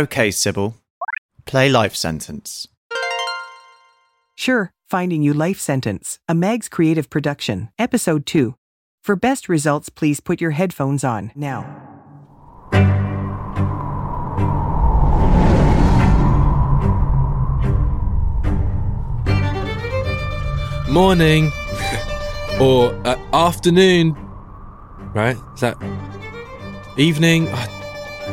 Okay, Sybil. Play life sentence. Sure, Finding You Life Sentence, a Mags Creative production, Episode 2. For best results, please put your headphones on now. Morning. or uh, afternoon. Right? Is that evening? I,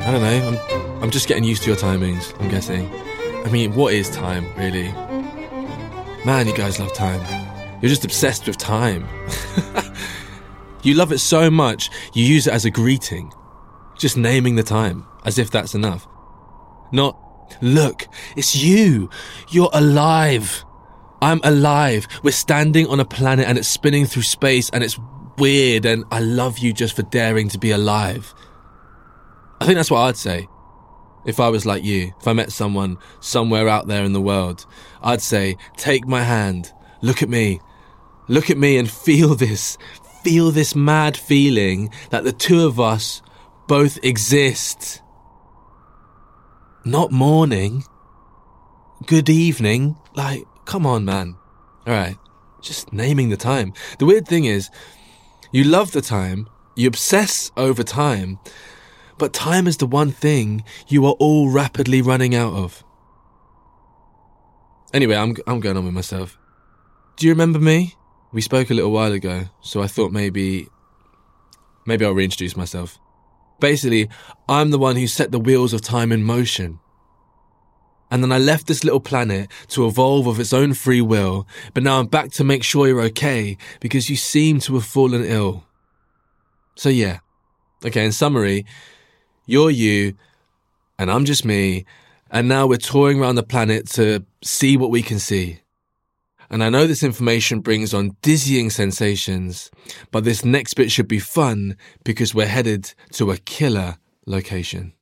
I don't know. I'm, I'm just getting used to your timings, I'm guessing. I mean, what is time, really? Man, you guys love time. You're just obsessed with time. you love it so much, you use it as a greeting. Just naming the time, as if that's enough. Not, look, it's you. You're alive. I'm alive. We're standing on a planet and it's spinning through space and it's weird and I love you just for daring to be alive. I think that's what I'd say. If I was like you, if I met someone somewhere out there in the world, I'd say, take my hand, look at me, look at me and feel this, feel this mad feeling that the two of us both exist. Not morning. Good evening. Like, come on, man. Alright. Just naming the time. The weird thing is, you love the time, you obsess over time, but time is the one thing you are all rapidly running out of. Anyway, I'm, I'm going on with myself. Do you remember me? We spoke a little while ago, so I thought maybe, maybe I'll reintroduce myself. Basically, I'm the one who set the wheels of time in motion. And then I left this little planet to evolve of its own free will, but now I'm back to make sure you're okay because you seem to have fallen ill. So yeah. Okay, in summary, you're you, and I'm just me, and now we're touring around the planet to see what we can see. And I know this information brings on dizzying sensations, but this next bit should be fun because we're headed to a killer location.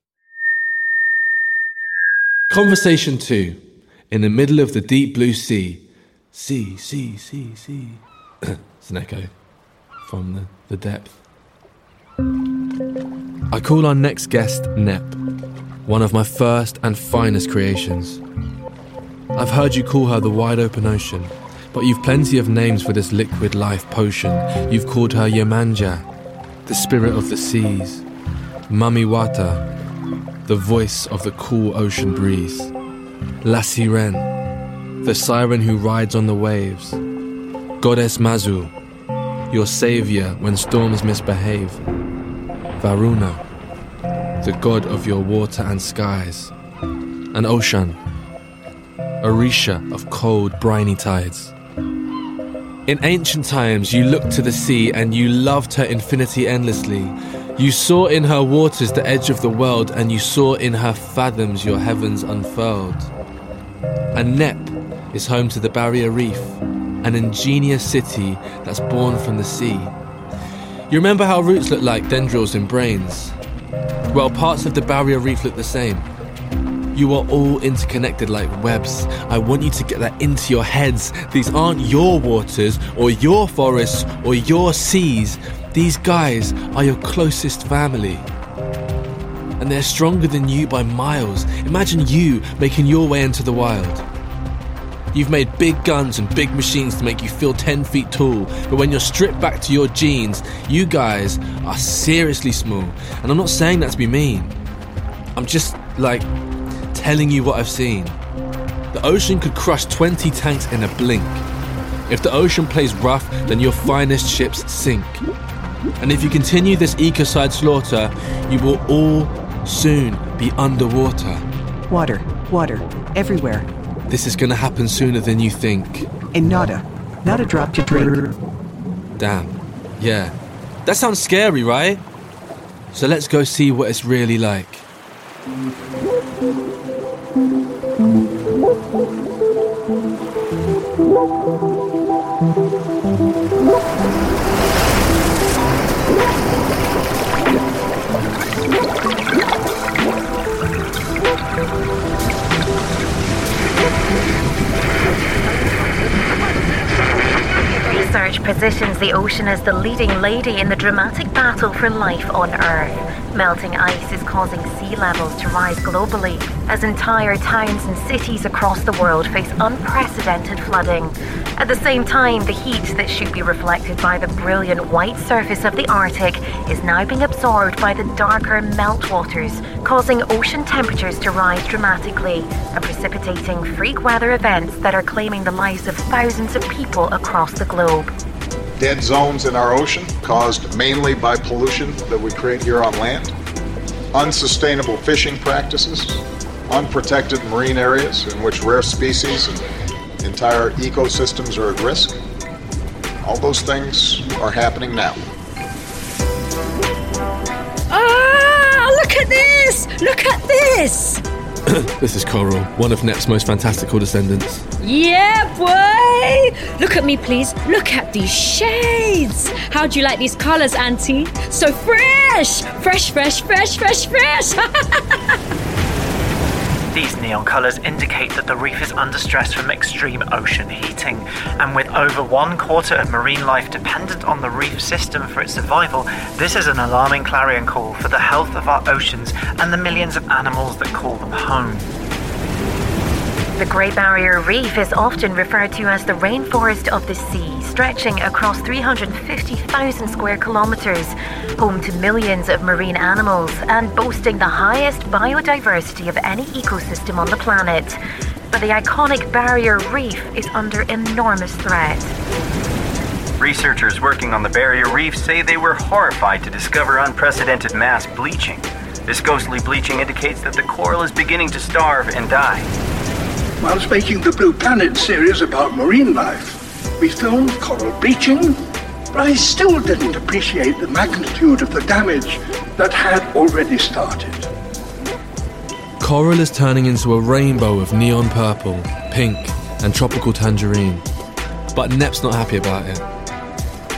Conversation 2. In the middle of the deep blue sea. Sea, sea, sea, sea. it's an echo from the, the depth. I call our next guest Nep, one of my first and finest creations. I've heard you call her the wide open ocean, but you've plenty of names for this liquid life potion. You've called her Yemanja, the spirit of the seas, Mami Wata, the voice of the cool ocean breeze, La Sirene, the siren who rides on the waves, Goddess Mazu, your savior when storms misbehave. Varuna, the god of your water and skies, and Olokun, Orisha of cold, briny tides. In ancient times, you looked to the sea and you loved her infinity endlessly. You saw in her waters the edge of the world, and you saw in her fathoms your heavens unfurled. And Nep is home to the Barrier Reef, an ingenious city that's born from the sea. You remember how roots look like dendrils in brains? Well, parts of the barrier reef look the same. You are all interconnected like webs. I want you to get that into your heads. These aren't your waters, or your forests, or your seas. These guys are your closest family. And they're stronger than you by miles. Imagine you making your way into the wild. You've made big guns and big machines to make you feel 10 feet tall, but when you're stripped back to your genes, you guys are seriously small. And I'm not saying that to be mean. I'm just, like, telling you what I've seen. The ocean could crush 20 tanks in a blink. If the ocean plays rough, then your finest ships sink. And if you continue this ecocide slaughter, you will all soon be underwater. Water, water, everywhere. This is gonna happen sooner than you think. And nada, not a drop to drink. Damn. Yeah. That sounds scary, right? So let's go see what it's really like. Research positions the ocean as the leading lady in the dramatic battle for life on Earth. Melting ice is causing sea levels to rise globally. as entire towns and cities across the world face unprecedented flooding. At the same time, the heat that should be reflected by the brilliant white surface of the Arctic is now being absorbed by the darker meltwaters, causing ocean temperatures to rise dramatically and precipitating freak weather events that are claiming the lives of thousands of people across the globe. Dead zones in our ocean, caused mainly by pollution that we create here on land, unsustainable fishing practices, unprotected marine areas in which rare species and entire ecosystems are at risk. All those things are happening now. Ah, look at this! Look at this! This is Coral, one of Nep's most fantastical descendants. Yeah, boy! Look at me, please. Look at these shades. How do you like these colors, Auntie? So fresh! Fresh, fresh, fresh, fresh, fresh! These neon colours indicate that the reef is under stress from extreme ocean heating, and with over one quarter of marine life dependent on the reef system for its survival, this is an alarming clarion call for the health of our oceans and the millions of animals that call them home. The Great Barrier Reef is often referred to as the rainforest of the sea, stretching across 350,000 square kilometres, home to millions of marine animals and boasting the highest biodiversity of any ecosystem on the planet. But the iconic Barrier Reef is under enormous threat. Researchers working on the barrier reef say they were horrified to discover unprecedented mass bleaching. This ghostly bleaching indicates that the coral is beginning to starve and die. Whilst making the Blue Planet series about marine life, we filmed coral bleaching, but I still didn't appreciate the magnitude of the damage that had already started. Coral is turning into a rainbow of neon purple, pink, and tropical tangerine. But Nep's not happy about it.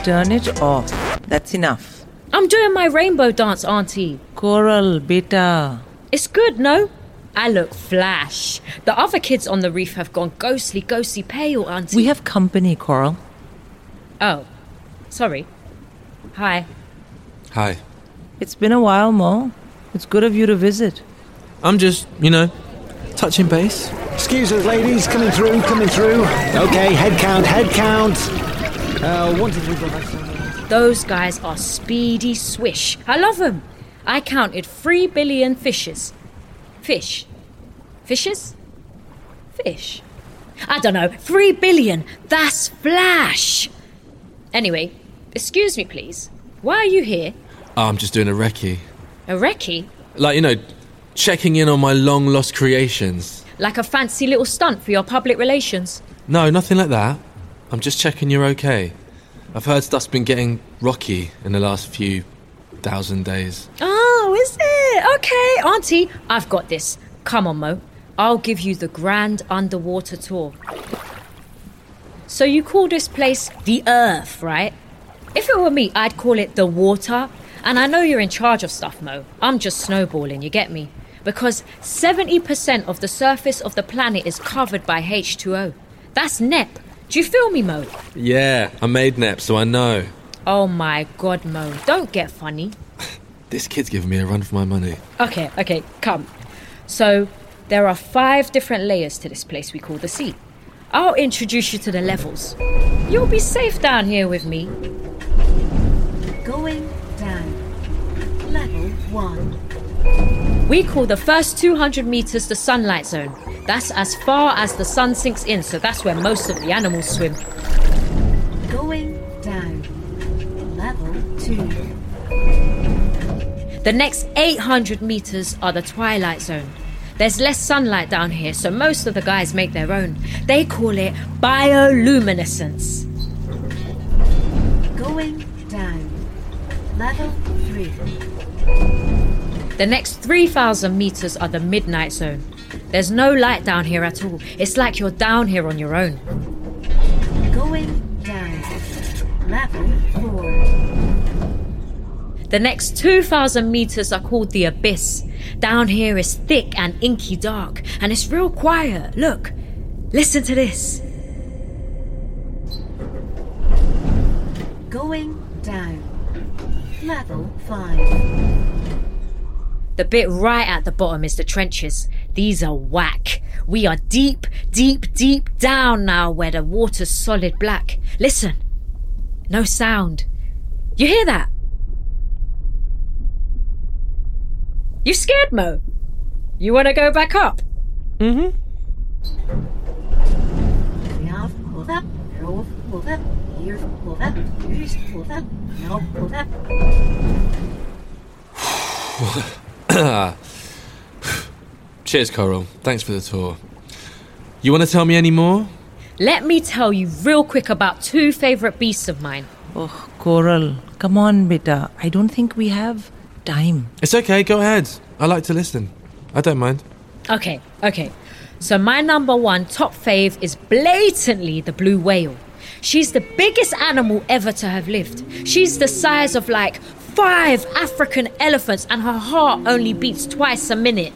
Turn it off. That's enough. I'm doing my rainbow dance, Auntie. Coral, beta. It's good, no? I look flash. The other kids on the reef have gone ghostly, ghostly pale, Auntie. We have company, Coral. Oh, sorry. Hi. Hi. It's been a while, Mo. It's good of you to visit. I'm just, you know, touching base. Excuse us, ladies. Coming through, coming through. Okay, head count, head count. Uh, one, two, three, four, five, six. Those guys are speedy swish. I love them. I counted three billion fishes. Fish. Fishes? Fish. I don't know. Three billion. That's flash. Anyway, excuse me, please. Why are you here? Oh, I'm just doing a recce. A recce? Like, you know, checking in on my long lost creations. Like a fancy little stunt for your public relations? No, nothing like that. I'm just checking you're okay. I've heard stuff's been getting rocky in the last few thousand days. Oh, is it? Okay, Auntie, I've got this. Come on, Mo. I'll give you the grand underwater tour. So, you call this place the Earth, right? If it were me, I'd call it the water. And I know you're in charge of stuff, Mo. I'm just snowballing, you get me? Because 70% of the surface of the planet is covered by H2O. That's NEP. Do you feel me, Mo? Yeah, I made Nep, so I know. Oh my god, Mo. Don't get funny. This kid's giving me a run for my money. Okay, okay, come. So, there are five different layers to this place we call the sea. I'll introduce you to the levels. You'll be safe down here with me. Going down. Level 1. We call the first 200 meters the sunlight zone. That's as far as the sun sinks in, so that's where most of the animals swim. Going down. Level 2. The next 800 meters are the twilight zone. There's less sunlight down here, so most of the guys make their own. They call it bioluminescence. Going down. Level 3. The next 3,000 meters are the midnight zone. There's no light down here at all. It's like you're down here on your own. Going down. Level 4. The next 2,000 meters are called the abyss. Down here is thick and inky dark, and it's real quiet. Look, listen to this. Going down. Level 5. The bit right at the bottom is the trenches. These are whack. We are deep, deep, deep down now where the water's solid black. Listen. No sound. You hear that? You scared, Mo? You want to go back up? Mm-hmm. Now pull up, roll, pull up, here, pull up, here's pull up, now pull up. Cheers, Coral. Thanks for the tour. You want to tell me any more? Let me tell you real quick about two favorite beasts of mine. Oh, Coral, come on, beta. I don't think we have time. It's okay, go ahead. I like to listen. I don't mind. Okay, okay. So my number one top fave is blatantly the blue whale. She's the biggest animal ever to have lived. She's the size of like five African elephants, and her heart only beats twice a minute.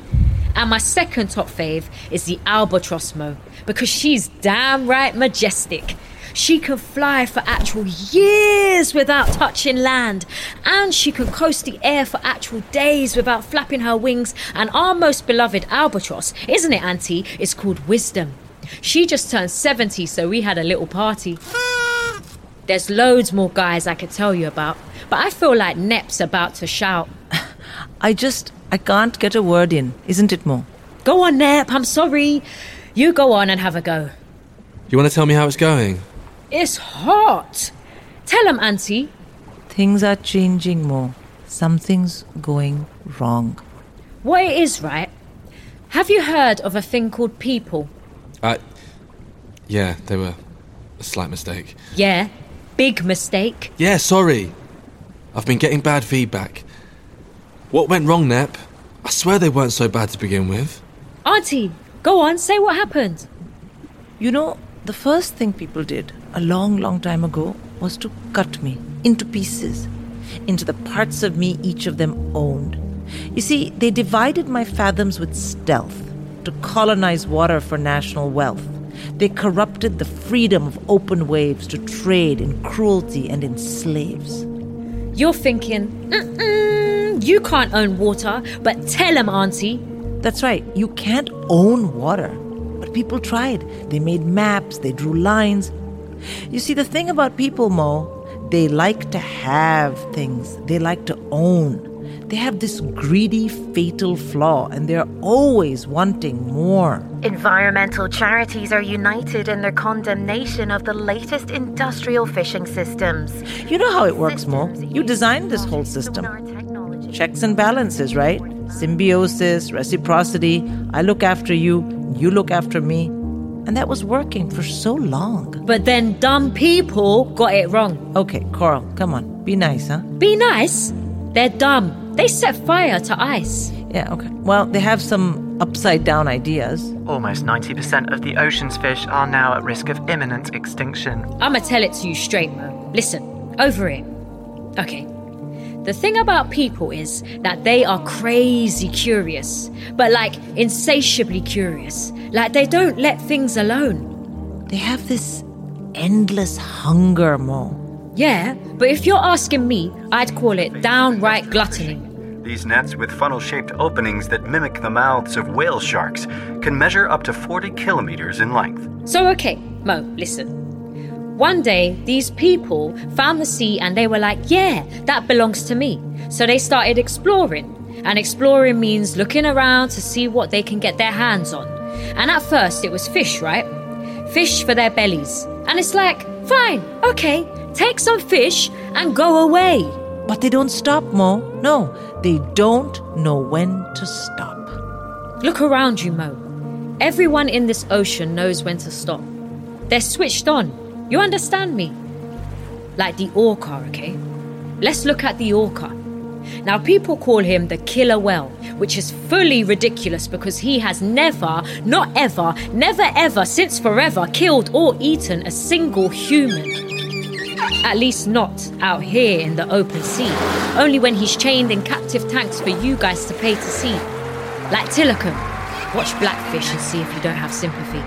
And my second top fave is the albatross mo, because she's damn right majestic. She can fly for actual years without touching land, and she can coast the air for actual days without flapping her wings. And our most beloved albatross, isn't it, Auntie? Is called Wisdom. She just turned 70, so we had a little party. There's loads more guys I could tell you about, but I feel like Nep's about to shout. I just, I can't get a word in, isn't it, Mo? Go on, Nep, I'm sorry. You go on and have a go. You want to tell me how it's going? It's hot. Tell him, Auntie. Things are changing, more. Something's going wrong. What it is, right? Have you heard of a thing called people? Uh, yeah, they were a slight mistake. Yeah, big mistake. Yeah, sorry. I've been getting bad feedback. What went wrong, Nep? I swear they weren't so bad to begin with. Auntie, go on, say what happened. You know, the first thing people did a long, long time ago was to cut me into pieces, into the parts of me each of them owned. You see, they divided my fathoms with stealth to colonize water for national wealth. They corrupted the freedom of open waves to trade in cruelty and in slaves. You're thinking, Mm-mm, you can't own water, but tell him, Auntie. That's right, you can't own water. But people tried. They made maps, they drew lines. You see, the thing about people, Mo, they like to have things, they like to own. They have this greedy, fatal flaw, and they're always wanting more. Environmental charities are united in their condemnation of the latest industrial fishing systems. You know how it works, Mo. You designed this whole system. Checks and balances, right? Symbiosis, reciprocity. I look after you, you look after me. And that was working for so long. But then dumb people got it wrong. Okay, Coral, come on. Be nice, huh? Be nice? They're dumb. They set fire to ice. Yeah, okay. Well, they have some upside down ideas. Almost 90% of the ocean's fish are now at risk of imminent extinction. I'ma tell it to you straight, Mo. Listen, over it. Okay. The thing about people is that they are crazy curious, but like insatiably curious. Like they don't let things alone. They have this endless hunger, Mo. Yeah, but if you're asking me, I'd call it downright gluttony. These nets with funnel shaped openings that mimic the mouths of whale sharks can measure up to 40 kilometers in length. So, okay, Mo, listen. One day, these people found the sea and they were like, yeah, that belongs to me. So they started exploring. And exploring means looking around to see what they can get their hands on. And at first, it was fish, right? Fish for their bellies. And it's like, fine, okay, take some fish and go away. But they don't stop, Mo. No, they don't know when to stop. Look around you, Mo. Everyone in this ocean knows when to stop. They're switched on. You understand me? Like the orca, okay? Let's look at the orca. Now, people call him the killer whale, which is fully ridiculous because he has never, not ever, never ever, since forever, killed or eaten a single human. At least not out here in the open sea. Only when he's chained in captive tanks for you guys to pay to see. Like Tilikum. Watch Blackfish and see if you don't have sympathy.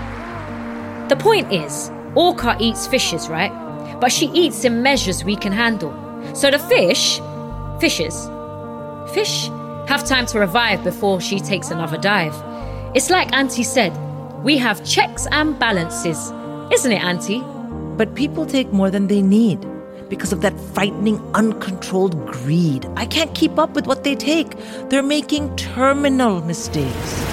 The point is, Orca eats fishes, right? But she eats in measures we can handle. So the fish, fishes, fish, have time to revive before she takes another dive. It's like Auntie said we have checks and balances. Isn't it, Auntie? But people take more than they need because of that frightening, uncontrolled greed. I can't keep up with what they take. They're making terminal mistakes.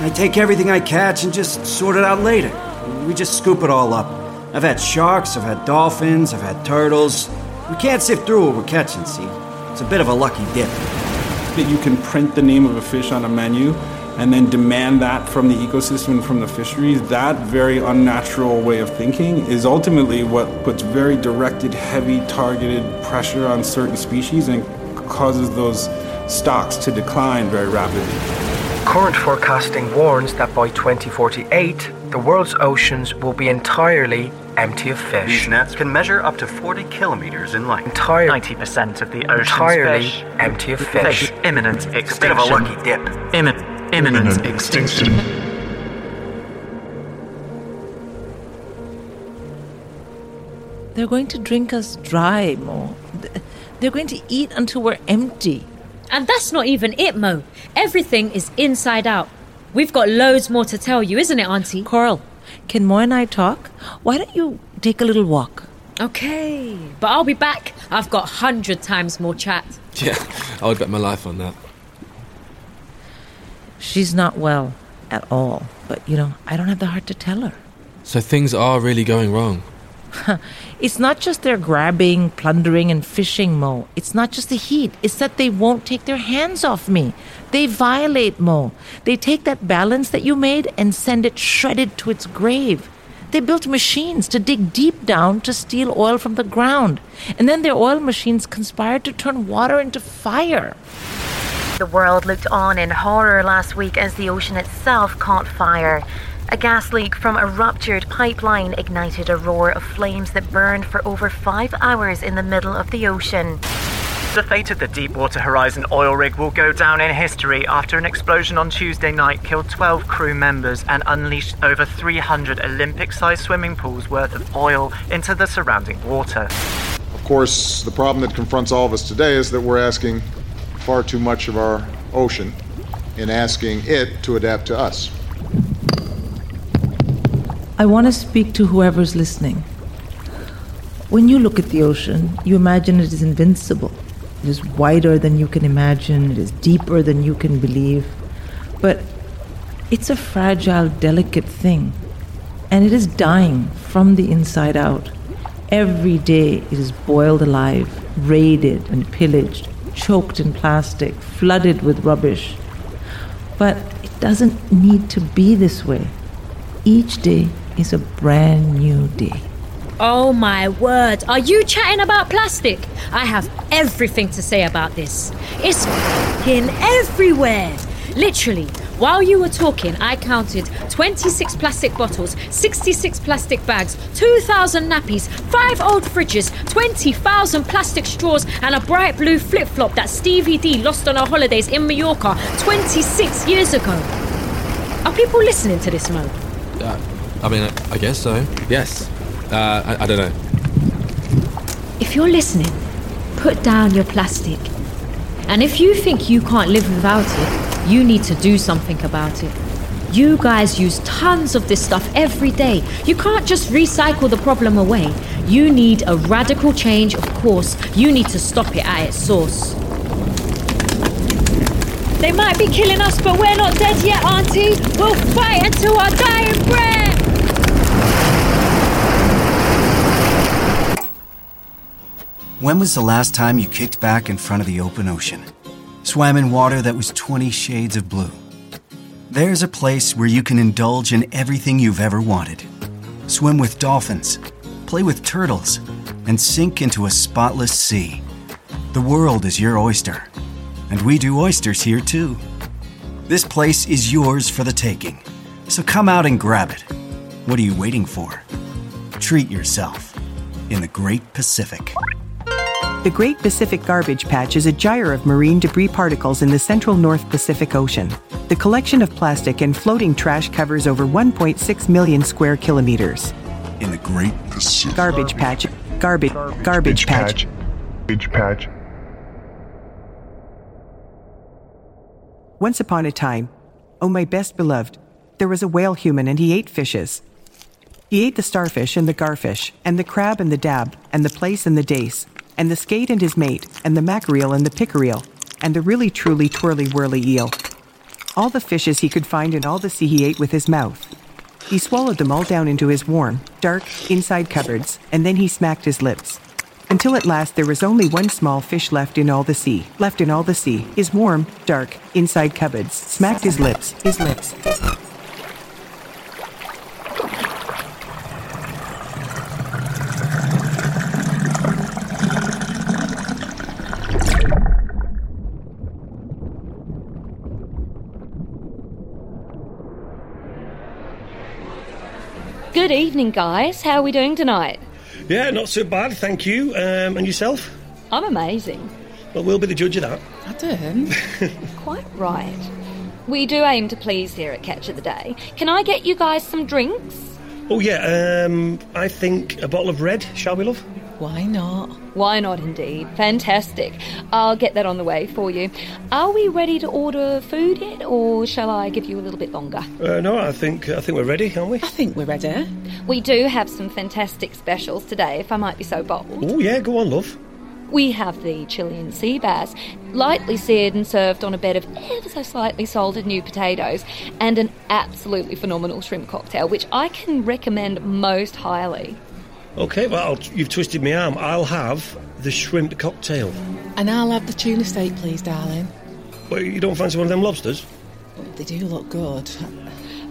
I take everything I catch and just sort it out later. We just scoop it all up. I've had sharks, I've had dolphins, I've had turtles. We can't sift through what we're catching, see? It's a bit of a lucky dip. That you can print the name of a fish on a menu and then demand that from the ecosystem and from the fisheries, that very unnatural way of thinking is ultimately what puts very directed, heavy, targeted pressure on certain species and causes those stocks to decline very rapidly. Current forecasting warns that by 2048, the world's oceans will be entirely empty of fish. These nets can measure up to 40 kilometers in length. Entire, 90% of the ocean's entirely fish empty of face fish. imminent It's a bit of a lucky dip. Immin- imminent extinction. They're going to drink us dry, Mo. They're going to eat until we're empty. And that's not even it, Mo. Everything is inside out. We've got loads more to tell you, isn't it, Auntie? Coral, can Mo and I talk? Why don't you take a little walk? Okay, but I'll be back. I've got hundred times more chat. Yeah, I would bet my life on that. She's not well at all, but you know, I don't have the heart to tell her. So things are really going wrong. It's not just their grabbing, plundering, and fishing, Mo. It's not just the heat. It's that they won't take their hands off me. They violate, Mo. They take that balance that you made and send it shredded to its grave. They built machines to dig deep down to steal oil from the ground. And then their oil machines conspired to turn water into fire. The world looked on in horror last week as the ocean itself caught fire. A gas leak from a ruptured pipeline ignited a roar of flames that burned for over five hours in the middle of the ocean. The fate of the Deepwater Horizon oil rig will go down in history after an explosion on Tuesday night killed 12 crew members and unleashed over 300 Olympic sized swimming pools worth of oil into the surrounding water. Of course, the problem that confronts all of us today is that we're asking far too much of our ocean in asking it to adapt to us. I want to speak to whoever's listening. When you look at the ocean, you imagine it is invincible. It is wider than you can imagine, it is deeper than you can believe. But it's a fragile, delicate thing, and it is dying from the inside out. Every day it is boiled alive, raided and pillaged, choked in plastic, flooded with rubbish. But it doesn't need to be this way. Each day is a brand new day. Oh my word, are you chatting about plastic? I have everything to say about this. It's in everywhere. Literally, while you were talking, I counted 26 plastic bottles, 66 plastic bags, 2,000 nappies, 5 old fridges, 20,000 plastic straws, and a bright blue flip flop that Stevie D lost on our holidays in Mallorca 26 years ago. Are people listening to this, Mo? Uh, I mean, I, I guess so. Yes. Uh, I, I don't know. If you're listening, put down your plastic. And if you think you can't live without it, you need to do something about it. You guys use tons of this stuff every day. You can't just recycle the problem away. You need a radical change, of course. You need to stop it at its source. They might be killing us, but we're not dead yet, Auntie. We'll fight until our dying breath. When was the last time you kicked back in front of the open ocean? Swam in water that was 20 shades of blue? There's a place where you can indulge in everything you've ever wanted. Swim with dolphins, play with turtles, and sink into a spotless sea. The world is your oyster, and we do oysters here too. This place is yours for the taking, so come out and grab it. What are you waiting for? Treat yourself in the Great Pacific. The Great Pacific Garbage Patch is a gyre of marine debris particles in the central North Pacific Ocean. The collection of plastic and floating trash covers over 1.6 million square kilometers. In the Great Pacific. Garbage patch. Garbage. Garbage patch. Garbage patch. Once upon a time, Oh, my best beloved, there was a whale human and he ate fishes. He ate the starfish and the garfish, and the crab and the dab, and the plaice and the dace, and the skate and his mate, and the mackerel and the pickerel, and the really truly twirly whirly eel. All the fishes he could find in all the sea he ate with his mouth. He swallowed them all down into his warm, dark, inside cupboards, and then he smacked his lips. Until at last there was only one small fish left in all the sea, left in all the sea, his warm, dark, inside cupboards, smacked his lips, his lips. Good evening, guys. How are we doing tonight? Yeah, not so bad, thank you. Um, and yourself? I'm amazing. Well, we'll be the judge of that. Adam? Quite right. We do aim to please here at Catch of the Day. Can I get you guys some drinks? Oh, yeah, um, I think a bottle of red, shall we, love? Why not? Why not, indeed. Fantastic. I'll get that on the way for you. Are we ready to order food yet, or shall I give you a little bit longer? Uh, no, I think I think we're ready, aren't we? I think we're ready. We do have some fantastic specials today, if I might be so bold. Oh, yeah, go on, love. We have the Chilean sea bass, lightly seared and served on a bed of ever so slightly salted new potatoes, and an absolutely phenomenal shrimp cocktail, which I can recommend most highly. Okay, well, I'll, you've twisted my arm. I'll have the shrimp cocktail. And I'll have the tuna steak, please, darling. Well, you don't fancy one of them lobsters? They do look good.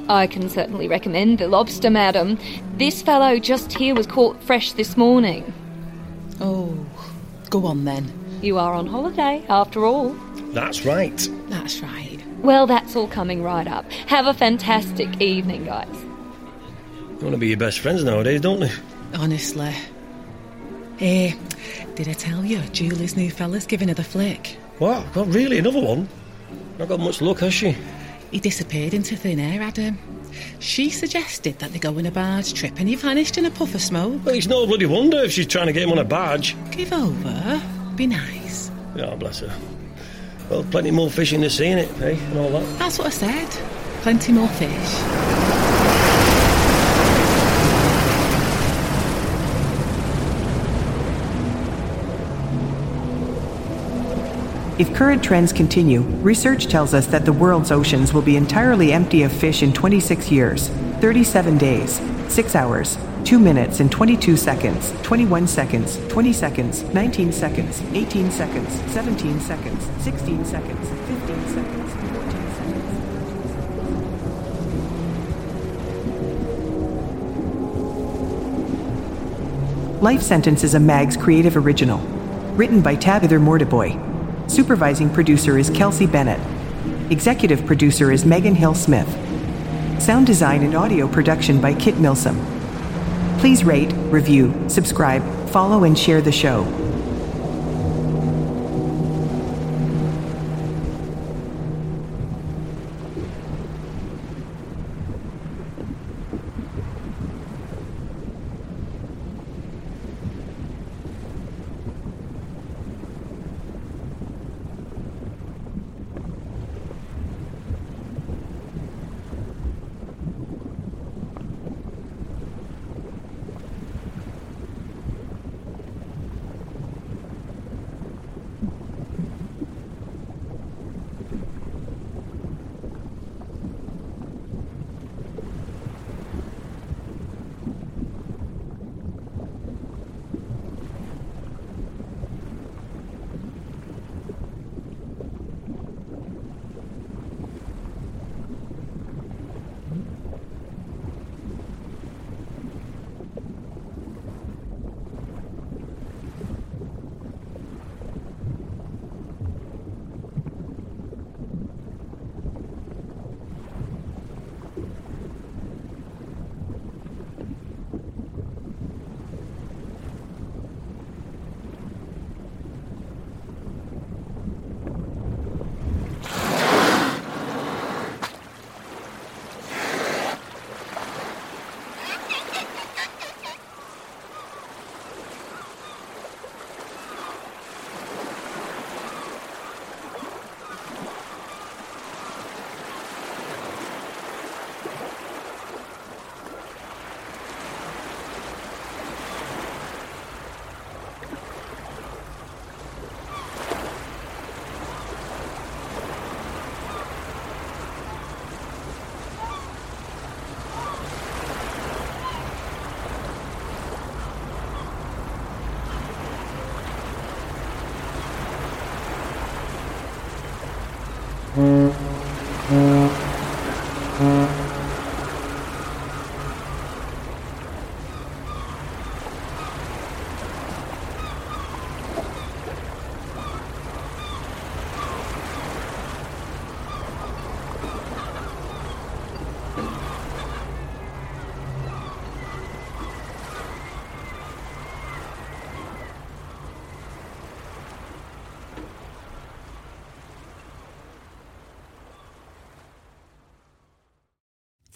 I can certainly recommend the lobster, madam. This fellow just here was caught fresh this morning. Oh, go on then. You are on holiday, after all. That's right. That's right. Well, that's all coming right up. Have a fantastic evening, guys. You want to be your best friends nowadays, don't you? Honestly. Hey, did I tell you Julie's new fella's giving her the flick? What? Well, really? Another one? Not got much luck, has she? He disappeared into thin air, Adam. She suggested that they go on a barge trip and he vanished in a puff of smoke. Well, it's no bloody wonder if she's trying to get him on a barge. Give over. Be nice. Oh, bless her. Well, plenty more fish in the sea, innit, eh? And all that. That's what I said. Plenty more fish. If current trends continue, research tells us that the world's oceans will be entirely empty of fish in 26 years, 37 days, 6 hours, 2 minutes and 22 seconds, 21 seconds, 20 seconds, 19 seconds, 18 seconds, 17 seconds, 16 seconds, 15 seconds, 14 seconds. Life Sentence is a MAG's creative original. Written by Tabitha Mortiboy. Supervising producer is Kelsey Bennett. Executive producer is Megan Hill Smith. Sound design and audio production by Kit Milsom. Please rate, review, subscribe, follow, and share the show.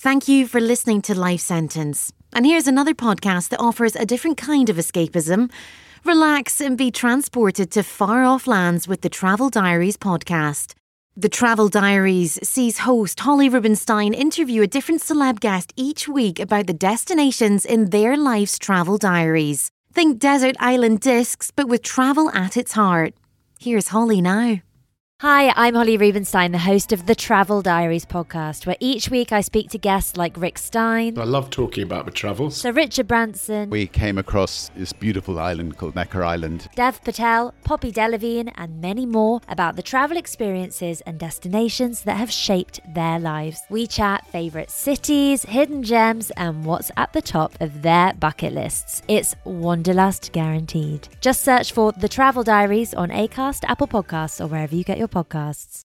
Thank you for listening to Life Sentence. And here's another podcast that offers a different kind of escapism. Relax and be transported to far off lands with the Travel Diaries podcast. The Travel Diaries sees host Holly Rubenstein interview a different celeb guest each week about the destinations in their life's travel diaries. Think desert island discs, but with travel at its heart. Here's Holly now. Hi, I'm Holly Rubenstein, the host of the Travel Diaries podcast, where each week I speak to guests like Rick Stein, I love talking about my travels. Sir Richard Branson, We came across this beautiful island called Necker Island. Dev Patel, Poppy Delevingne, and many more about the travel experiences and destinations that have shaped their lives. We chat favourite cities, hidden gems, and what's at the top of their bucket lists. It's Wanderlust guaranteed. Just search for The Travel Diaries on Acast, Apple Podcasts, or wherever you get your podcasts.